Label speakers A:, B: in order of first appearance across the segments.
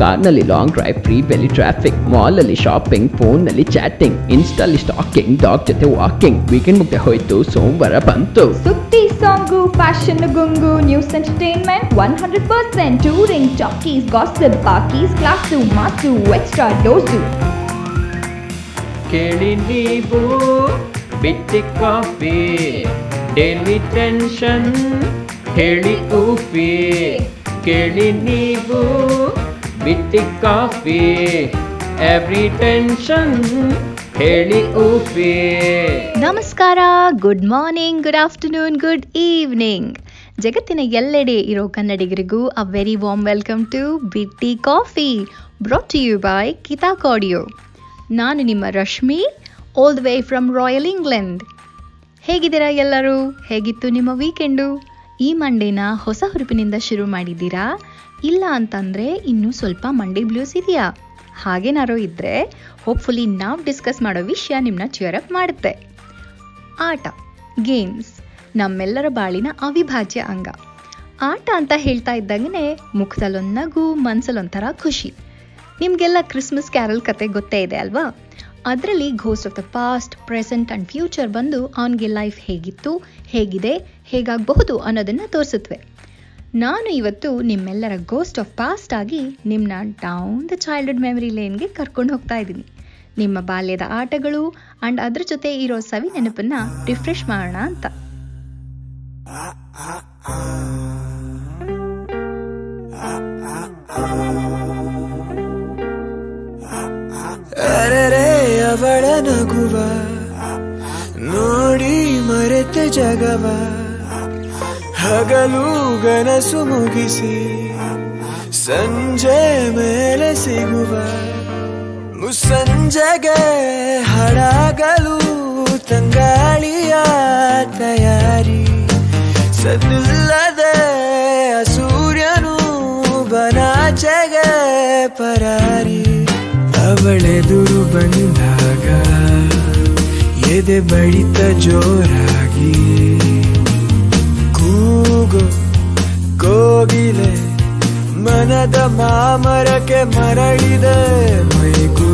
A: ಕಾರ್ನಲ್ಲಿ long drive free ಬೆಲಿ traffic mall ಅಲ್ಲಿ ಶಾಪಿಂಗ್ ಫೋನ್ ನಲ್ಲಿ ಚಾಟಿಂಗ್ ಇನ್ಸ್ಟಾಲಿ ಸ್ಟಾಕಿಂಗ್ ಡಾಗ್ ಜೊತೆ ವಾಕಿಂಗ್ ವೀಕೆಂಡ್ ಮುಗ್ದೆ ಹೋಯ್ತು ಸೋಮವಾರ ಬಂತು
B: ಸುದ್ದಿ song fashion ಗುಂಗು news entertainment one hundred percent touring talkies gossip ಪಾಕೀಸ್ class mass extra dose
A: ಕೇಳಿ ನೀವು ಬಿಟ್ಟಿ ಕಾಫಿ ಡೈಲಿ ಟೆನ್ಷನ್ ಹೇಳಿ ಊಫಿ ಕೇಳಿ ನೀವು ಬಿಟ್ಟಿ ಕಾಫಿ ಎವ್ರಿ ಟೆನ್ಷನ್ ಹೇಳಿ ಊಫಿ
C: ನಮಸ್ಕಾರ good morning good afternoon good evening ಜಗತ್ತಿನ ಎಲ್ಲೆಡೆ ಇರೋ ಕನ್ನಡಿಗರಿಗೂ a very warm welcome to ಬಿಟ್ಟಿ ಕಾಫಿ ಬ್ರಾಟ್ ಯು ಬೈ ಕಿತಾ ಕಾಡಿಯೋ ನಾನು ನಿಮ್ಮ Rashmi all the way from royal England ಹೇಗಿದ್ದೀರಾ ಎಲ್ಲರೂ? ಹೇಗಿತ್ತು ನಿಮ್ಮ ವೀಕೆಂಡು ಈ ಮಂಡೇನ ಹೊಸ ಹುರುಪಿನಿಂದ ಶುರು ಮಾಡಿದ್ದೀರಾ? ಇಲ್ಲ ಅಂತಂದರೆ ಇನ್ನೂ ಸ್ವಲ್ಪ ಮಂಡಿ ಬ್ಲೂಸ್ ಇದೆಯಾ ಹಾಗೇನಾರೋ ಇದ್ದರೆ ಹೋಪ್ಫುಲಿ ನಾವು ಡಿಸ್ಕಸ್ ಮಾಡೋ ವಿಷಯ ನಿಮ್ಮನ್ನ ಅಪ್ ಮಾಡುತ್ತೆ. ಆಟ ಗೇಮ್ಸ್ ನಮ್ಮೆಲ್ಲರ ಬಾಳಿನ ಅವಿಭಾಜ್ಯ ಅಂಗ. ಆಟ ಅಂತ ಹೇಳ್ತಾ ಇದ್ದಂಗೆ ಮುಖದಲ್ಲೊಂದು ನಗು, ಮನ್ಸಲ್ಲೊಂಥರ ಖುಷಿ. ನಿಮಗೆಲ್ಲ ಕ್ರಿಸ್ಮಸ್ ಕ್ಯಾರಲ್ ಕತೆ ಗೊತ್ತೇ ಇದೆ ಅಲ್ವಾ? ಅದರಲ್ಲಿ ghost of the past present and future ಬಂದು ಅವನಿಗೆ ಲೈಫ್ ಹೇಗಿತ್ತು, ಹೇಗಿದೆ, ಹೇಗಾಗಬಹುದು ಅನ್ನೋದನ್ನು ತೋರಿಸುತ್ತವೆ ನಾನು ಇವತ್ತು ನಿಮ್ಮೆಲ್ಲರ ಗೋಸ್ಟ್ ಆಫ್ ಪಾಸ್ಟ್ ಆಗಿ ನಿಮ್ಮನ್ನ ಡೌನ್ ದ ಚೈಲ್ಡ್ಹುಡ್ ಮೆಮರಿ ಲೇನ್ಗೆ ಕರ್ಕೊಂಡು ಹೋಗ್ತಾ ಇದ್ದೀನಿ. ನಿಮ್ಮ ಬಾಲ್ಯದ ಆಟಗಳು ಆ್ಯಂಡ್ ಅದ್ರ ಜೊತೆ ಇರೋ ಸವಿ ನೆನಪನ್ನ ರಿಫ್ರೆಶ್ ಮಾಡೋಣ ಅಂತ.
D: ಅವಳ ನಗುವ, ನೋಡಿ ಮರೆತೆ ಜಗವ. ಹಗಲು ಗನಸು ಮುಗಿಸಿ ಸಂಜೆ ಮೇಲೆ ಸಿಗುವ ಮುಸಂಜೆಗೆ ಹಡಗಲು ತಂಗಾಳಿಯ ತಯಾರಿ. ಸದಿಲ್ಲದೆ ಸೂರ್ಯನು ಬನಾಚೆಗೆ ಪರಾರಿ. ಅವಳೆದುರು ಬಂದಾಗ ಎದೆ ಬಳಿತ ಜೋರಾಗಿ ಕೋಗಿಲೆ ಮನದ ಮಾಮರಕ್ಕೆ ಮರಳಿದೆ ಮೈಗೂ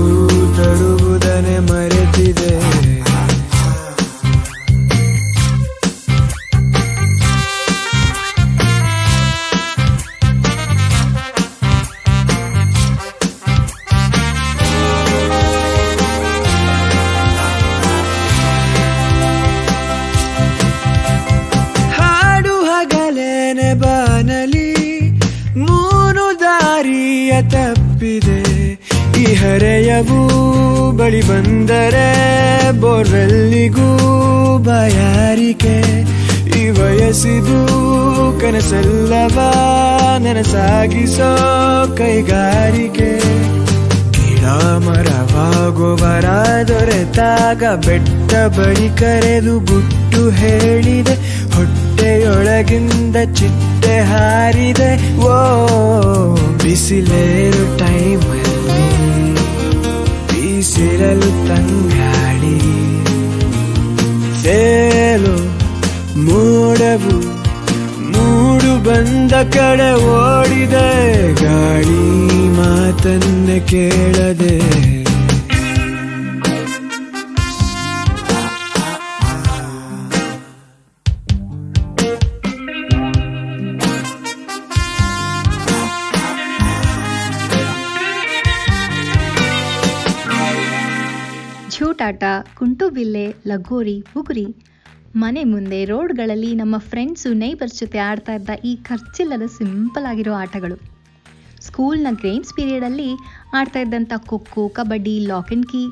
D: ಬಯಾರಿಕೆ ಈ ವಯಸ್ಸಿದು ಕನಸಲ್ಲವ ನನಸಾಗಿಸೋ ಕೈಗಾರಿಕೆ. ಗಿಡ ಮರವಾಗುವರ ದೊರೆತಾಗ ಬೆಟ್ಟ ಬಳಿ ಕರೆದು ಗುಟ್ಟು ಹೇಳಿದೆ, ಹೊಟ್ಟೆಯೊಳಗಿಂದ ಚಿಟ್ಟೆ ಹಾರಿದೆ, ಓ ಬಿಸಿಲೇರು ಟೈಮಲ್ಲಿ ಬೀಸಿರಲು ತಂಗಾಳಿ. ತೇಲು ಮೂಡವು ಮೂಡು ಬಂದ ಕಡೆ ಓಡಿದೆ ಗಾಳಿ ಮಾತನ್ನ ಕೇಳದೆ.
C: ಝೂಟಾಟ ಕುಂಟುಬಿಲ್ಲೆ ಲಗೋರಿ ಬುಗುರಿ ಮನೆ ಮುಂದೆ ರೋಡ್ಗಳಲ್ಲಿ ನಮ್ಮ ಫ್ರೆಂಡ್ಸು, ನೈಬರ್ಸ್ ಜೊತೆ ಆಡ್ತಾ ಇದ್ದ ಈ ಖರ್ಚಿಲ್ಲದ ಸಿಂಪಲ್ ಆಗಿರೋ ಆಟಗಳು. ಸ್ಕೂಲ್ನ ಗೇಮ್ಸ್ ಪೀರಿಯಡಲ್ಲಿ ಆಡ್ತಾ ಇದ್ದಂಥ kho kho, kabaddi, lock and key.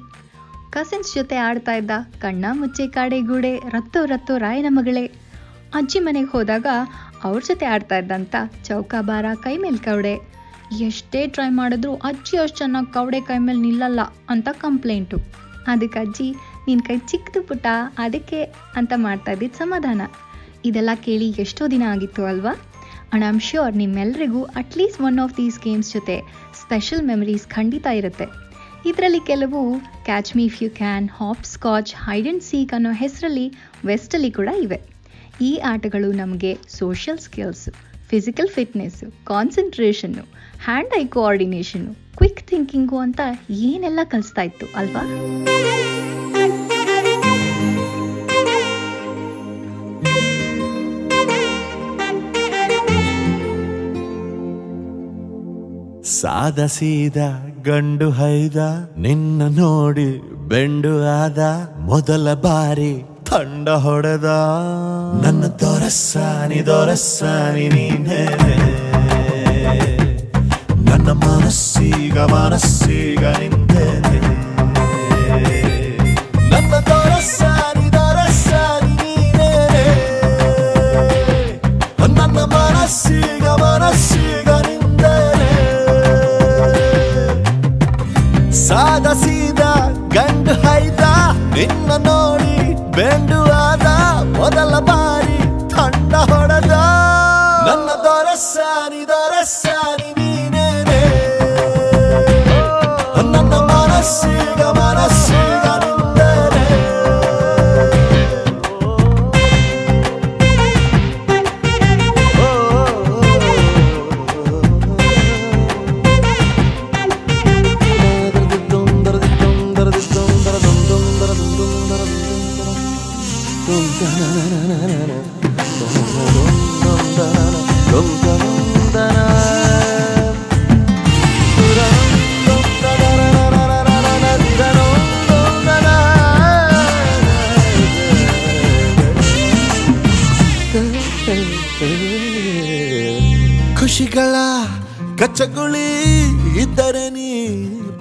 C: Cousins ಜೊತೆ ಆಡ್ತಾ ಇದ್ದ ಕಣ್ಣ, ಮುಚ್ಚೆ ಕಾಡೆಗೂಡೆ ರತ್ತೋ ರತ್ತೋ ರಾಯನ ಮಗಳೇ. ಅಜ್ಜಿ ಮನೆಗೆ ಹೋದಾಗ ಅವ್ರ ಜೊತೆ ಆಡ್ತಾ ಇದ್ದಂಥ ಚೌಕಾಬಾರ ಕೈ ಮೇಲೆ ಕವಡೆ. ಎಷ್ಟೇ ಟ್ರೈ ಮಾಡಿದ್ರು ಅಜ್ಜಿ ಅಷ್ಟು ಚೆನ್ನಾಗಿ ಕವಡೆ ಕೈ ಮೇಲೆ ನಿಲ್ಲಲ್ಲ ಅಂತ ಕಂಪ್ಲೇಂಟು. ಅದಕ್ಕೆ ಅಜ್ಜಿ ನಿನ್ನ ಕೈ ಚಿಕ್ಕದು ಪುಟ್ಟ, ಅದಕ್ಕೆ ಅಂತ ಮಾಡ್ತಾ ಇದ್ದಿದ್ದು ಸಮಾಧಾನ. ಇದೆಲ್ಲ ಕೇಳಿ ಎಷ್ಟೋ ದಿನ ಆಗಿತ್ತು ಅಲ್ವಾ? ಅಂಡ್ ಐ ಆಮ್ ಶ್ಯೂರ್ ನಿಮ್ಮೆಲ್ಲರಿಗೂ at least one of these games ಜೊತೆ ಸ್ಪೆಷಲ್ ಮೆಮರೀಸ್ ಖಂಡಿತ ಇರುತ್ತೆ. ಇದರಲ್ಲಿ ಕೆಲವು catch me if you can hopscotch hide and seek ಅನ್ನೋ ಹೆಸರಲ್ಲಿ ವೆಸ್ಟಲ್ಲಿ ಕೂಡ ಇವೆ. ಈ ಆಟಗಳು ನಮಗೆ social skills physical fitness concentration hand eye coordination quick thinking ಅಂತ ಏನೆಲ್ಲ ಕಲಿಸ್ತಾ ಇತ್ತು, ಅಲ್ವಾ?
E: ಸಾದ ಸೀದ, ಗಂಡು ಹೈದ, ನಿನ್ನ ನೋಡಿ ಬೆಂಡು ಆದ, ಮೊದಲ ಬಾರಿ ತಂಡ ಹೊಡೆದ. ನನ್ನ ದೊರಸಾನಿ ದೊರಸಾನಿ ನೀನೇ. ನನ್ನ ಮನಸ್ಸೀಗ ಮನಸ್ಸೀಗ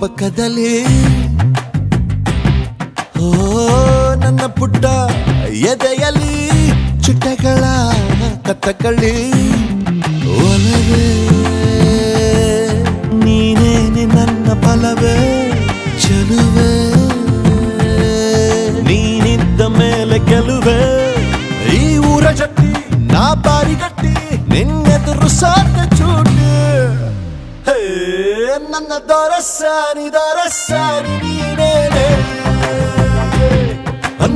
E: ಪಕ್ಕದಲ್ಲಿ. ಓ, ನನ್ನ ಪುಟ್ಟ ಎದೆಯಲ್ಲಿ ಚುಟ್ಟಗಳ ಕತ್ತಕಳ್ಳಿ. ಒಲವೇ ನೀನೇನೆ ನನ್ನ ಬಲವೇ, ಚಲುವೆ. ನೀನಿದ್ದ ಮೇಲೆ ಗೆಲುವೆ. ಈ ಊರ ಜಟ್ಟಿ ನಾ ಬಾರಿಗಟ್ಟಿ, ನಿನ್ನೆದುರು ಸಾಧ್ಯ ಚೂಟಿ ನನ್ನ ದೊರಸಾನಿ ದೊರಸಾನಿ ನೀನೇನೆ.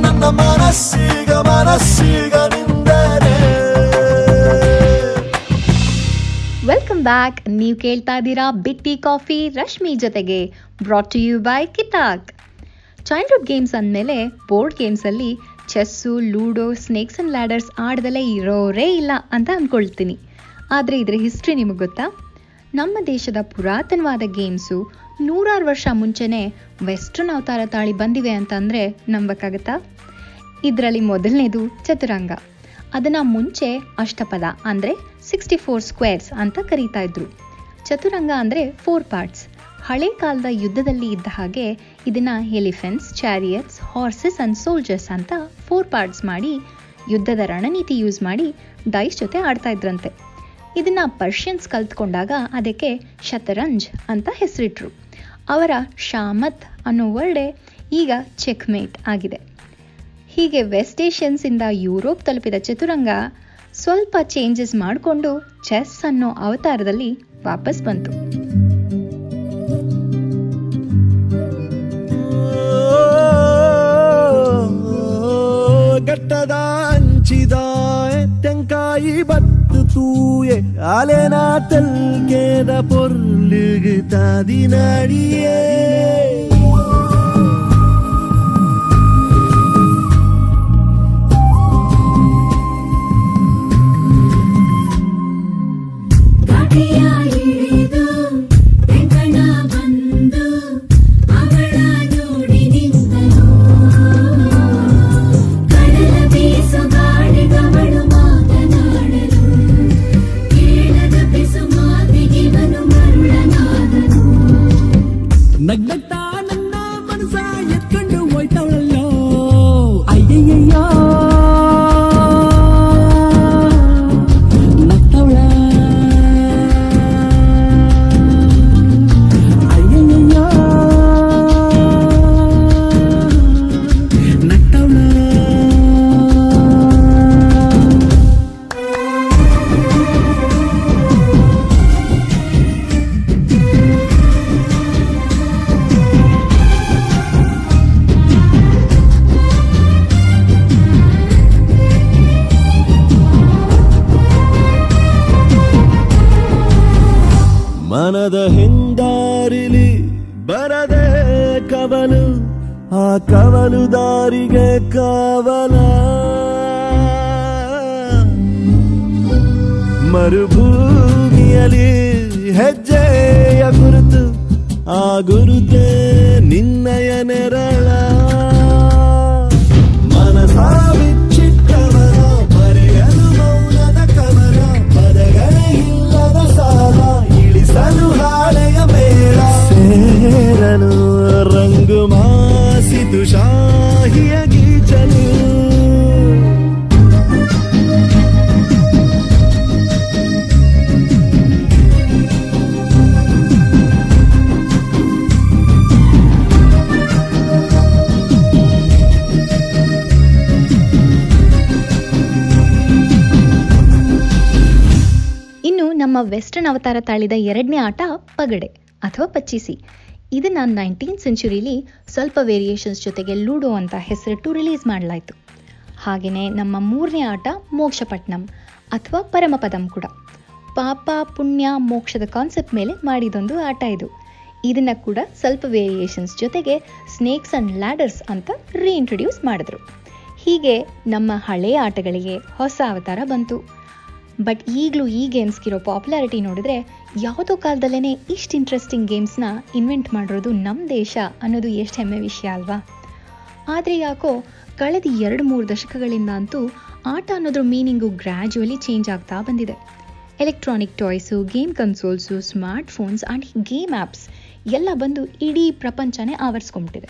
E: ನನ್ನ ಮನಸ್ಸೀಗ ಮನಸ್ಸೀಗ
C: ವೆಲ್ಕಮ್ ಬ್ಯಾಕ್ ನೀವು ಕೇಳ್ತಾ ಇದ್ದೀರಾ ಬಿಟ್ಟಿ ಕಾಫಿ ರಶ್ಮಿ ಜೊತೆಗೆ ಬ್ರಾಟ್ ಟು ಯು ಬೈ ಕಿತಾಕ್. ಚೈಲ್ಡ್ಹುಡ್ ಗೇಮ್ಸ್ ಅಂದಮೇಲೆ board ಗೇಮ್ಸಲ್ಲಿ chess ludo snakes and ladders ಆಡ್ದಲೇ ಇರೋರೇ ಇಲ್ಲ ಅಂತ ಅಂದ್ಕೊಳ್ತೀನಿ ಆದರೆ ಇದರ ಹಿಸ್ಟ್ರಿ ನಿಮಗೆ ಗೊತ್ತಾ? ನಮ್ಮ ದೇಶದ ಪುರಾತನವಾದ ಗೇಮ್ಸು ನೂರಾರು ವರ್ಷ ಮುಂಚೆನೇ ವೆಸ್ಟರ್ನ್ ಅವತಾರ ತಾಳಿ ಬಂದಿವೆ ಅಂತಂದರೆ ನಂಬಕ್ಕಾಗತ್ತಾ? ಇದರಲ್ಲಿ ಮೊದಲನೇದು ಚತುರಂಗ. ಅದನ್ನು ಮುಂಚೆ ಅಷ್ಟಪದ, ಅಂದರೆ ಸಿಕ್ಸ್ಟಿ ಫೋರ್ ಸ್ಕ್ವೇರ್ಸ್ ಅಂತ ಕರೀತಾ ಇದ್ರು. ಚತುರಂಗ ಅಂದರೆ ಫೋರ್ ಪಾರ್ಟ್ಸ್ ಹಳೆ ಕಾಲದ ಯುದ್ಧದಲ್ಲಿ ಇದ್ದ ಹಾಗೆ ಇದನ್ನು elephants chariots horses and soldiers ಅಂತ ಫೋರ್ ಪಾರ್ಟ್ಸ್ ಮಾಡಿ ಯುದ್ಧದ ರಣನೀತಿ ಯೂಸ್ ಮಾಡಿ ಡೈಸ್ ಜೊತೆ ಆಡ್ತಾ ಇದ್ರಂತೆ. ಇದನ್ನ ಪರ್ಷಿಯನ್ಸ್ ಕಲ್ತ್ಕೊಂಡಾಗ ಅದಕ್ಕೆ ಶತರಂಜ್ ಅಂತ ಹೆಸರಿಟ್ರು. ಅವರ ಶಾಮತ್ ಅನ್ನೋ ವರ್ಡೆ ಈಗ ಚೆಕ್ಮೇಟ್ ಆಗಿದೆ. ಹೀಗೆ ವೆಸ್ಟ್ ಏಷ್ಯನ್ಸಿಂದ ಯುರೋಪ್ ತಲುಪಿದ ಚತುರಂಗ ಸ್ವಲ್ಪ ಚೇಂಜಸ್ ಮಾಡಿಕೊಂಡು ಚೆಸ್ ಅನ್ನೋ ಅವತಾರದಲ್ಲಿ ವಾಪಸ್ ಬಂತು.
E: ಗಟ್ಟದ ಅಂಚಿದ ತೆಂಕಾಯಿ ಬತ್ತು
F: தூய அலனாத்தல்
G: கேத
E: பொருளுகு தாதி நாடியே ಕವಲು ದಾರಿಗೆ ಕಾವಲ ಮರುಭೂಮಿಯಲ್ಲಿ ಹೆಜ್ಜೆಯ ಗುರುತು ಆ ಗುರುತೇ ನಿನ್ನಯ ನೆರಳ
C: ವೆಸ್ಟರ್ನ್ ಅವತಾರ ತಾಳಿದ ಎರಡನೇ ಆಟ ಪಗಡೆ ಅಥವಾ ಪಚ್ಚಿಸಿ. ಇದನ್ನ ನೈನ್ಟೀನ್ ಸೆಂಚುರಿಲಿ ಸ್ವಲ್ಪ ವೇರಿಯೇಷನ್ಸ್ ಜೊತೆಗೆ ಲೂಡೋ ಅಂತ ಹೆಸರಿಟ್ಟು ರಿಲೀಸ್ ಮಾಡಲಾಯಿತು. ಹಾಗೆಯೇ ನಮ್ಮ ಮೂರನೇ ಆಟ ಮೋಕ್ಷಪಟ್ನಂ ಅಥವಾ ಪರಮಪದಂ ಕೂಡ. ಪಾಪ, ಪುಣ್ಯ, ಮೋಕ್ಷದ ಕಾನ್ಸೆಪ್ಟ್ ಮೇಲೆ ಮಾಡಿದೊಂದು ಆಟ ಇದು. ಇದನ್ನು ಕೂಡ ಸ್ವಲ್ಪ ವೇರಿಯೇಷನ್ಸ್ ಜೊತೆಗೆ ಸ್ನೇಕ್ಸ್ ಅಂಡ್ ಲ್ಯಾಡರ್ಸ್ ಅಂತ ರೀಇಂಟ್ರೊಡ್ಯೂಸ್ ಮಾಡಿದ್ರು. ಹೀಗೆ ನಮ್ಮ ಹಳೆಯ ಆಟಗಳಿಗೆ ಹೊಸ ಅವತಾರ ಬಂತು. ಬಟ್ ಈಗಲೂ ಈ ಗೇಮ್ಸ್ಗಿರೋ ಪಾಪ್ಯುಲಾರಿಟಿ ನೋಡಿದ್ರೆ ಯಾವುದೋ ಕಾಲದಲ್ಲೇ ಇಷ್ಟು ಇಂಟ್ರೆಸ್ಟಿಂಗ್ ಗೇಮ್ಸ್ನ ಇನ್ವೆಂಟ್ ಮಾಡಿರೋದು ನಮ್ಮ ದೇಶ ಅನ್ನೋದು ಎಷ್ಟು ಹೆಮ್ಮೆ ವಿಷಯ ಅಲ್ವಾ? ಆದರೆ ಯಾಕೋ ಕಳೆದ ಎರಡು ಮೂರು ದಶಕಗಳಿಂದ ಅಂತೂ ಆಟ ಅನ್ನೋದ್ರ ಮೀನಿಂಗು ಗ್ರ್ಯಾಜುವಲಿ ಚೇಂಜ್ ಆಗ್ತಾ ಬಂದಿದೆ. Electronic toys game consoles smart phones and game apps ಎಲ್ಲ ಬಂದು ಇಡೀ ಪ್ರಪಂಚನೇ ಆವರಿಸ್ಕೊಂಬಿಟ್ಟಿದೆ.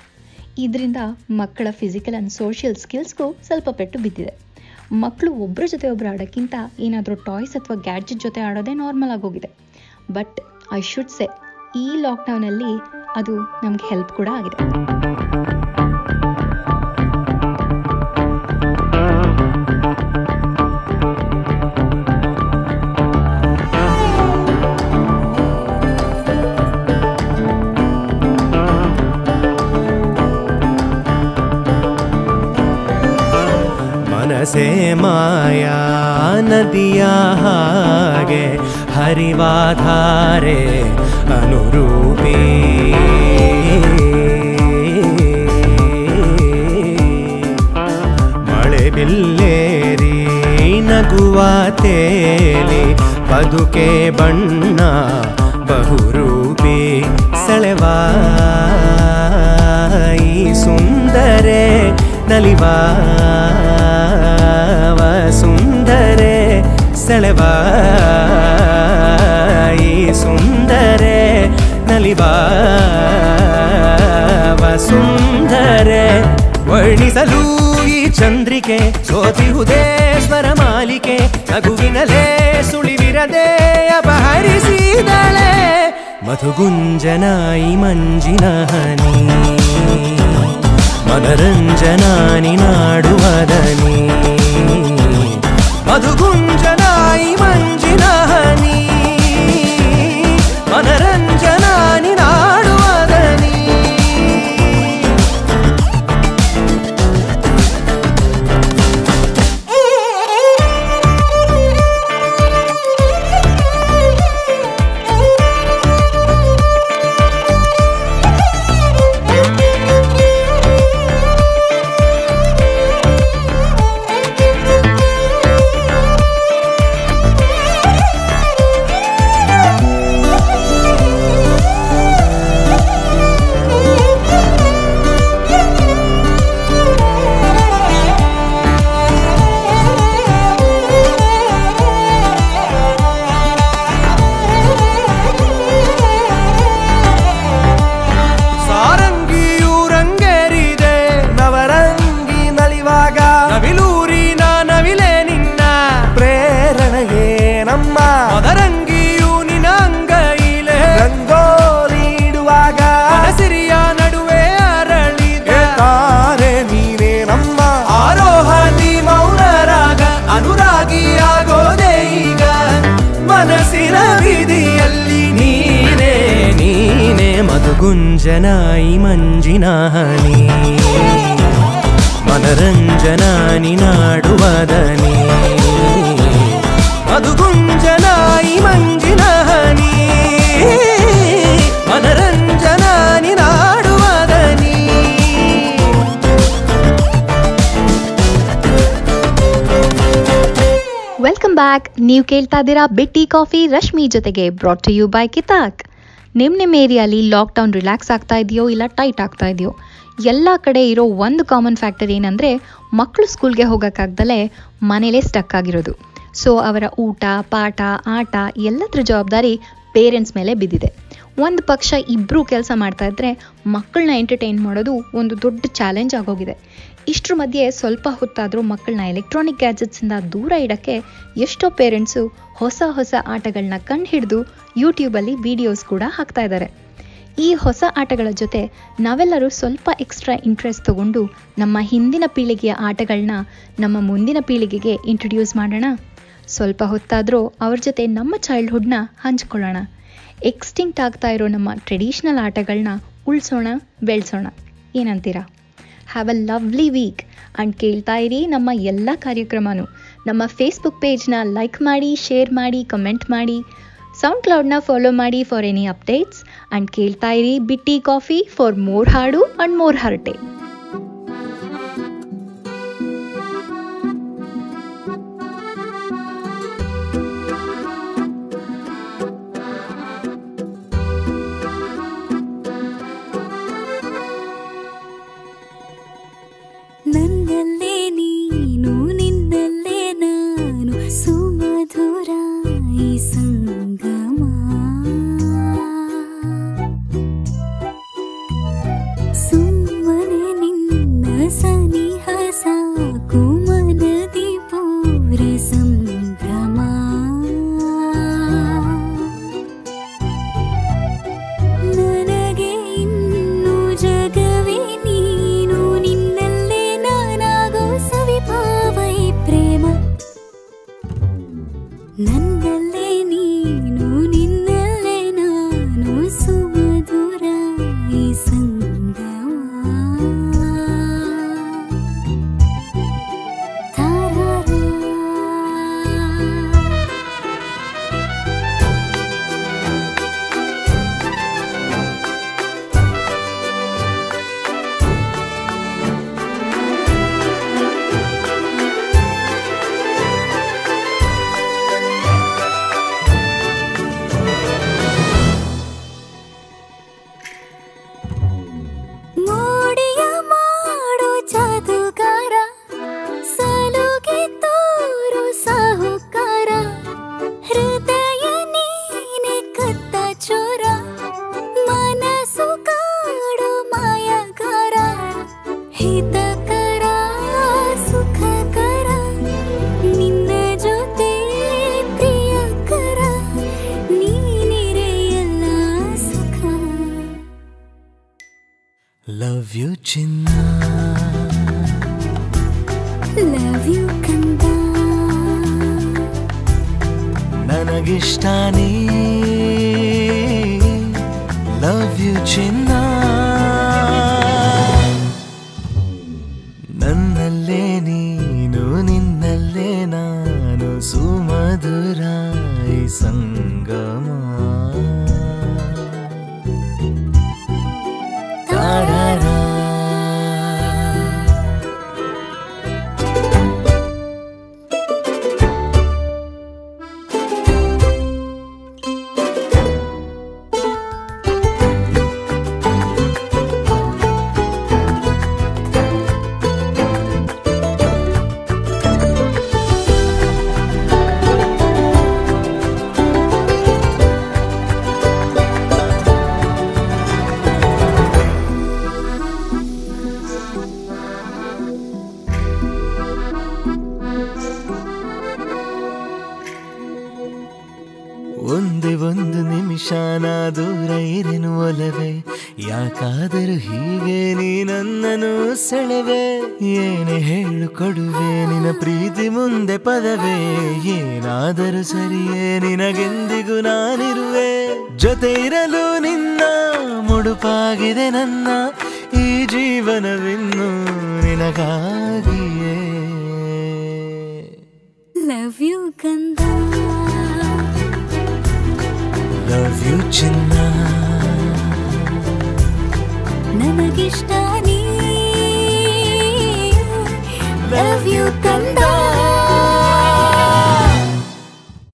C: ಇದರಿಂದ ಮಕ್ಕಳ ಫಿಸಿಕಲ್ ಆ್ಯಂಡ್ ಸೋಷಿಯಲ್ ಸ್ಕಿಲ್ಸ್ಗೂ ಸ್ವಲ್ಪ ಪೆಟ್ಟು ಬಿದ್ದಿದೆ. ಮಕ್ಕಳು ಒಬ್ಬರ ಜೊತೆ ಒಬ್ಬರು ಆಡೋಕ್ಕಿಂತ ಏನಾದರೂ ಟಾಯ್ಸ್ ಅಥವಾ ಗ್ಯಾಡ್ಜೆಟ್ ಜೊತೆ ಆಡೋದೇ ನಾರ್ಮಲ್ ಆಗೋಗಿದೆ. ಬಟ್ ಐ ಶುಡ್ ಸೆ ಈ ಲಾಕ್ಡೌನಲ್ಲಿ ಅದು ನಮ್ಗೆ ಹೆಲ್ಪ್ ಕೂಡ ಆಗಿದೆ.
G: ಮನಸೇ ಮಾಯಾ ನದಿಯ ಹಾಗೆ ಹರಿವಾಧಾರೆ ಅನುರೂಪಿ. ಮಳೆ ಬಿಲ್ಲೇರಿ ನಗುವ ತೇಲಿ ಬದುಕೆ ಬಣ್ಣ ಬಹುರೂಪಿ. ಸೆಳೆವಾ ಸುಂದರೆ ನಲಿವಾ ಸುಂದರೆ, ಸೆಳೆವಾ ಈ ಸುಂದರೆ, ನಲಿವಾ ಸುಂದರೆ. ವರ್ಣಿಸಲು ಈ ಚಂದ್ರಿಕೆ ಸೋತಿಹುದೇ ಸ್ವರ ಮಾಲಿಕೆ, ನಗುವಿನಲೇ ಸುಳಿವಿರದೆ ಅಪಹರಿಸಿದಳೆ. ಮಧುಗುಂಜನಾಯಿ ಮಂಜಿನ మనరంజనాని నాడువదని. మధుగుంజనాయి ಜನಾಯಿ ಮಂಜಿನಾಹನಿ. ಮನರಂಜನಾನಿ ನಾಡುವದನಿ. ಅದು ಗುಂಜನಾಯಿ ಮಂಜಿನಾಹನಿ. ನಾಡುವದನಿ. ವೆಲ್ಕಮ್
F: ಬ್ಯಾಕ್ ನೀವು ಕೇಳ್ತಾ ಇದ್ದೀರಾ ಬಿಟ್ಟಿ ಕಾಫಿ ರಶ್ಮಿ ಜೊತೆಗೆ ಬ್ರಾಟ್ ಟು ಯು ಬೈ ಕಿತಾಕ್ ನಿಮ್ಮ ನಿಮ್ಮ ಏರಿಯಾಲಿ ಲಾಕ್ಡೌನ್ ರಿಲ್ಯಾಕ್ಸ್ ಆಗ್ತಾ ಇದೆಯೋ ಇಲ್ಲ ಟೈಟ್ ಆಗ್ತಾ ಇದೆಯೋ? ಎಲ್ಲ ಕಡೆ ಇರೋ ಒಂದು ಕಾಮನ್ ಫ್ಯಾಕ್ಟರ್ ಏನಂದರೆ ಮಕ್ಕಳು ಸ್ಕೂಲ್ಗೆ ಹೋಗೋಕ್ಕಾಗ್ದಲೇ ಮನೇಲೇ ಸ್ಟಕ್ ಆಗಿರೋದು. ಸೊ ಅವರ ಊಟ, ಪಾಠ, ಆಟ ಎಲ್ಲದರ ಜವಾಬ್ದಾರಿ ಪೇರೆಂಟ್ಸ್ ಮೇಲೆ ಬಿದ್ದಿದೆ. ಒಂದು ಪಕ್ಷ ಇಬ್ಬರು ಕೆಲಸ ಮಾಡ್ತಾ ಇದ್ದರೆ ಮಕ್ಕಳನ್ನ ಎಂಟರ್ಟೈನ್ ಮಾಡೋದು ಒಂದು ದೊಡ್ಡ ಚಾಲೆಂಜ್ ಆಗೋಗಿದೆ. ಇಷ್ಟ್ರ ಮಧ್ಯೆ ಸ್ವಲ್ಪ ಹೊತ್ತಾದರೂ ಮಕ್ಕಳನ್ನ ಎಲೆಕ್ಟ್ರಾನಿಕ್ ಗ್ಯಾಜೆಟ್ಸಿಂದ ದೂರ ಇಡೋಕ್ಕೆ ಎಷ್ಟೋ ಪೇರೆಂಟ್ಸು ಹೊಸ ಹೊಸ ಆಟಗಳನ್ನ ಕಂಡು ಹಿಡಿದು ಯೂಟ್ಯೂಬಲ್ಲಿ ವಿಡಿಯೋಸ್ ಕೂಡ ಹಾಕ್ತಾ ಇದ್ದಾರೆ ಈ ಹೊಸ ಆಟಗಳ ಜೊತೆ ನಾವೆಲ್ಲರೂ ಸ್ವಲ್ಪ ಎಕ್ಸ್ಟ್ರಾ ಇಂಟ್ರೆಸ್ಟ್ ತಗೊಂಡು ನಮ್ಮ ಹಿಂದಿನ ಪೀಳಿಗೆಯ ಆಟಗಳನ್ನ ನಮ್ಮ ಮುಂದಿನ ಪೀಳಿಗೆಗೆ ಇಂಟ್ರೊಡ್ಯೂಸ್ ಮಾಡೋಣ. ಸ್ವಲ್ಪ ಹೊತ್ತಾದರೂ ಅವ್ರ ಜೊತೆ ನಮ್ಮ ಚೈಲ್ಡ್ಹುಡ್ನ ಹಂಚ್ಕೊಳ್ಳೋಣ. ಎಕ್ಸ್ಟಿಂಕ್ಟ್ ಆಗ್ತಾ ಇರೋ ನಮ್ಮ ಟ್ರೆಡಿಷ್ನಲ್ ಆಟಗಳನ್ನ ಉಳಿಸೋಣ, ಬೆಳೆಸೋಣ. ಏನಂತೀರಾ? Have a lovely week and ಕೇಳ್ತಾ ಇರಿ ನಮ್ಮ ಎಲ್ಲ ಕಾರ್ಯಕ್ರಮನೂ. ನಮ್ಮ ಫೇಸ್ಬುಕ್ ಪೇಜ್ನ ಲೈಕ್ ಮಾಡಿ ಶೇರ್ ಮಾಡಿ ಕಮೆಂಟ್ ಮಾಡಿ. ಸೌಂಡ್ ಕ್ಲೌಡ್ನ ಫಾಲೋ ಮಾಡಿ ಫಾರ್ ಎನಿ ಅಪ್ಡೇಟ್ಸ್ ಆ್ಯಂಡ್ ಕೇಳ್ತಾ ಇರಿ ಬಿಟ್ಟಿ ಕಾಫಿ ಫಾರ್ ಮೋರ್ ಹಾಡು ಆ್ಯಂಡ್ ಮೋರ್ ಹರಟೆ.
H: ಲವ್ ಯು ಚಿನ್ನ
I: ಲವ್ ಯು ಕಂದ
H: ನನಗಿಷ್ಟನೇ. ಲವ್ ಯು ಚಿನ್ನ ಹೀಗೆ ನೀ ನನ್ನನ್ನು ಸೆಳೆವೆ ಏನೇ ಹೇಳು ಕೊಡುವೆ ನಿನ್ನ ಪ್ರೀತಿ ಮುಂದೆ ಪದವೇ ಏನಾದರೂ ಸರಿಯೇ? ನಿನಗೆಂದಿಗೂ ನಾನಿರುವೆ. ಜೊತೆ ಇರಲು ನಿನ್ನ ಮುಡುಪಾಗಿದೆ ನನ್ನ ಈ ಜೀವನವಿನ್ನು ನಿನಗಾಗಿಯೇ.
I: ಲವ್ ಯು ಕಂದ
H: ಲವ್ ಯು ಚಿನ್ನ.
I: ष्टानि प्रव्युतन्दा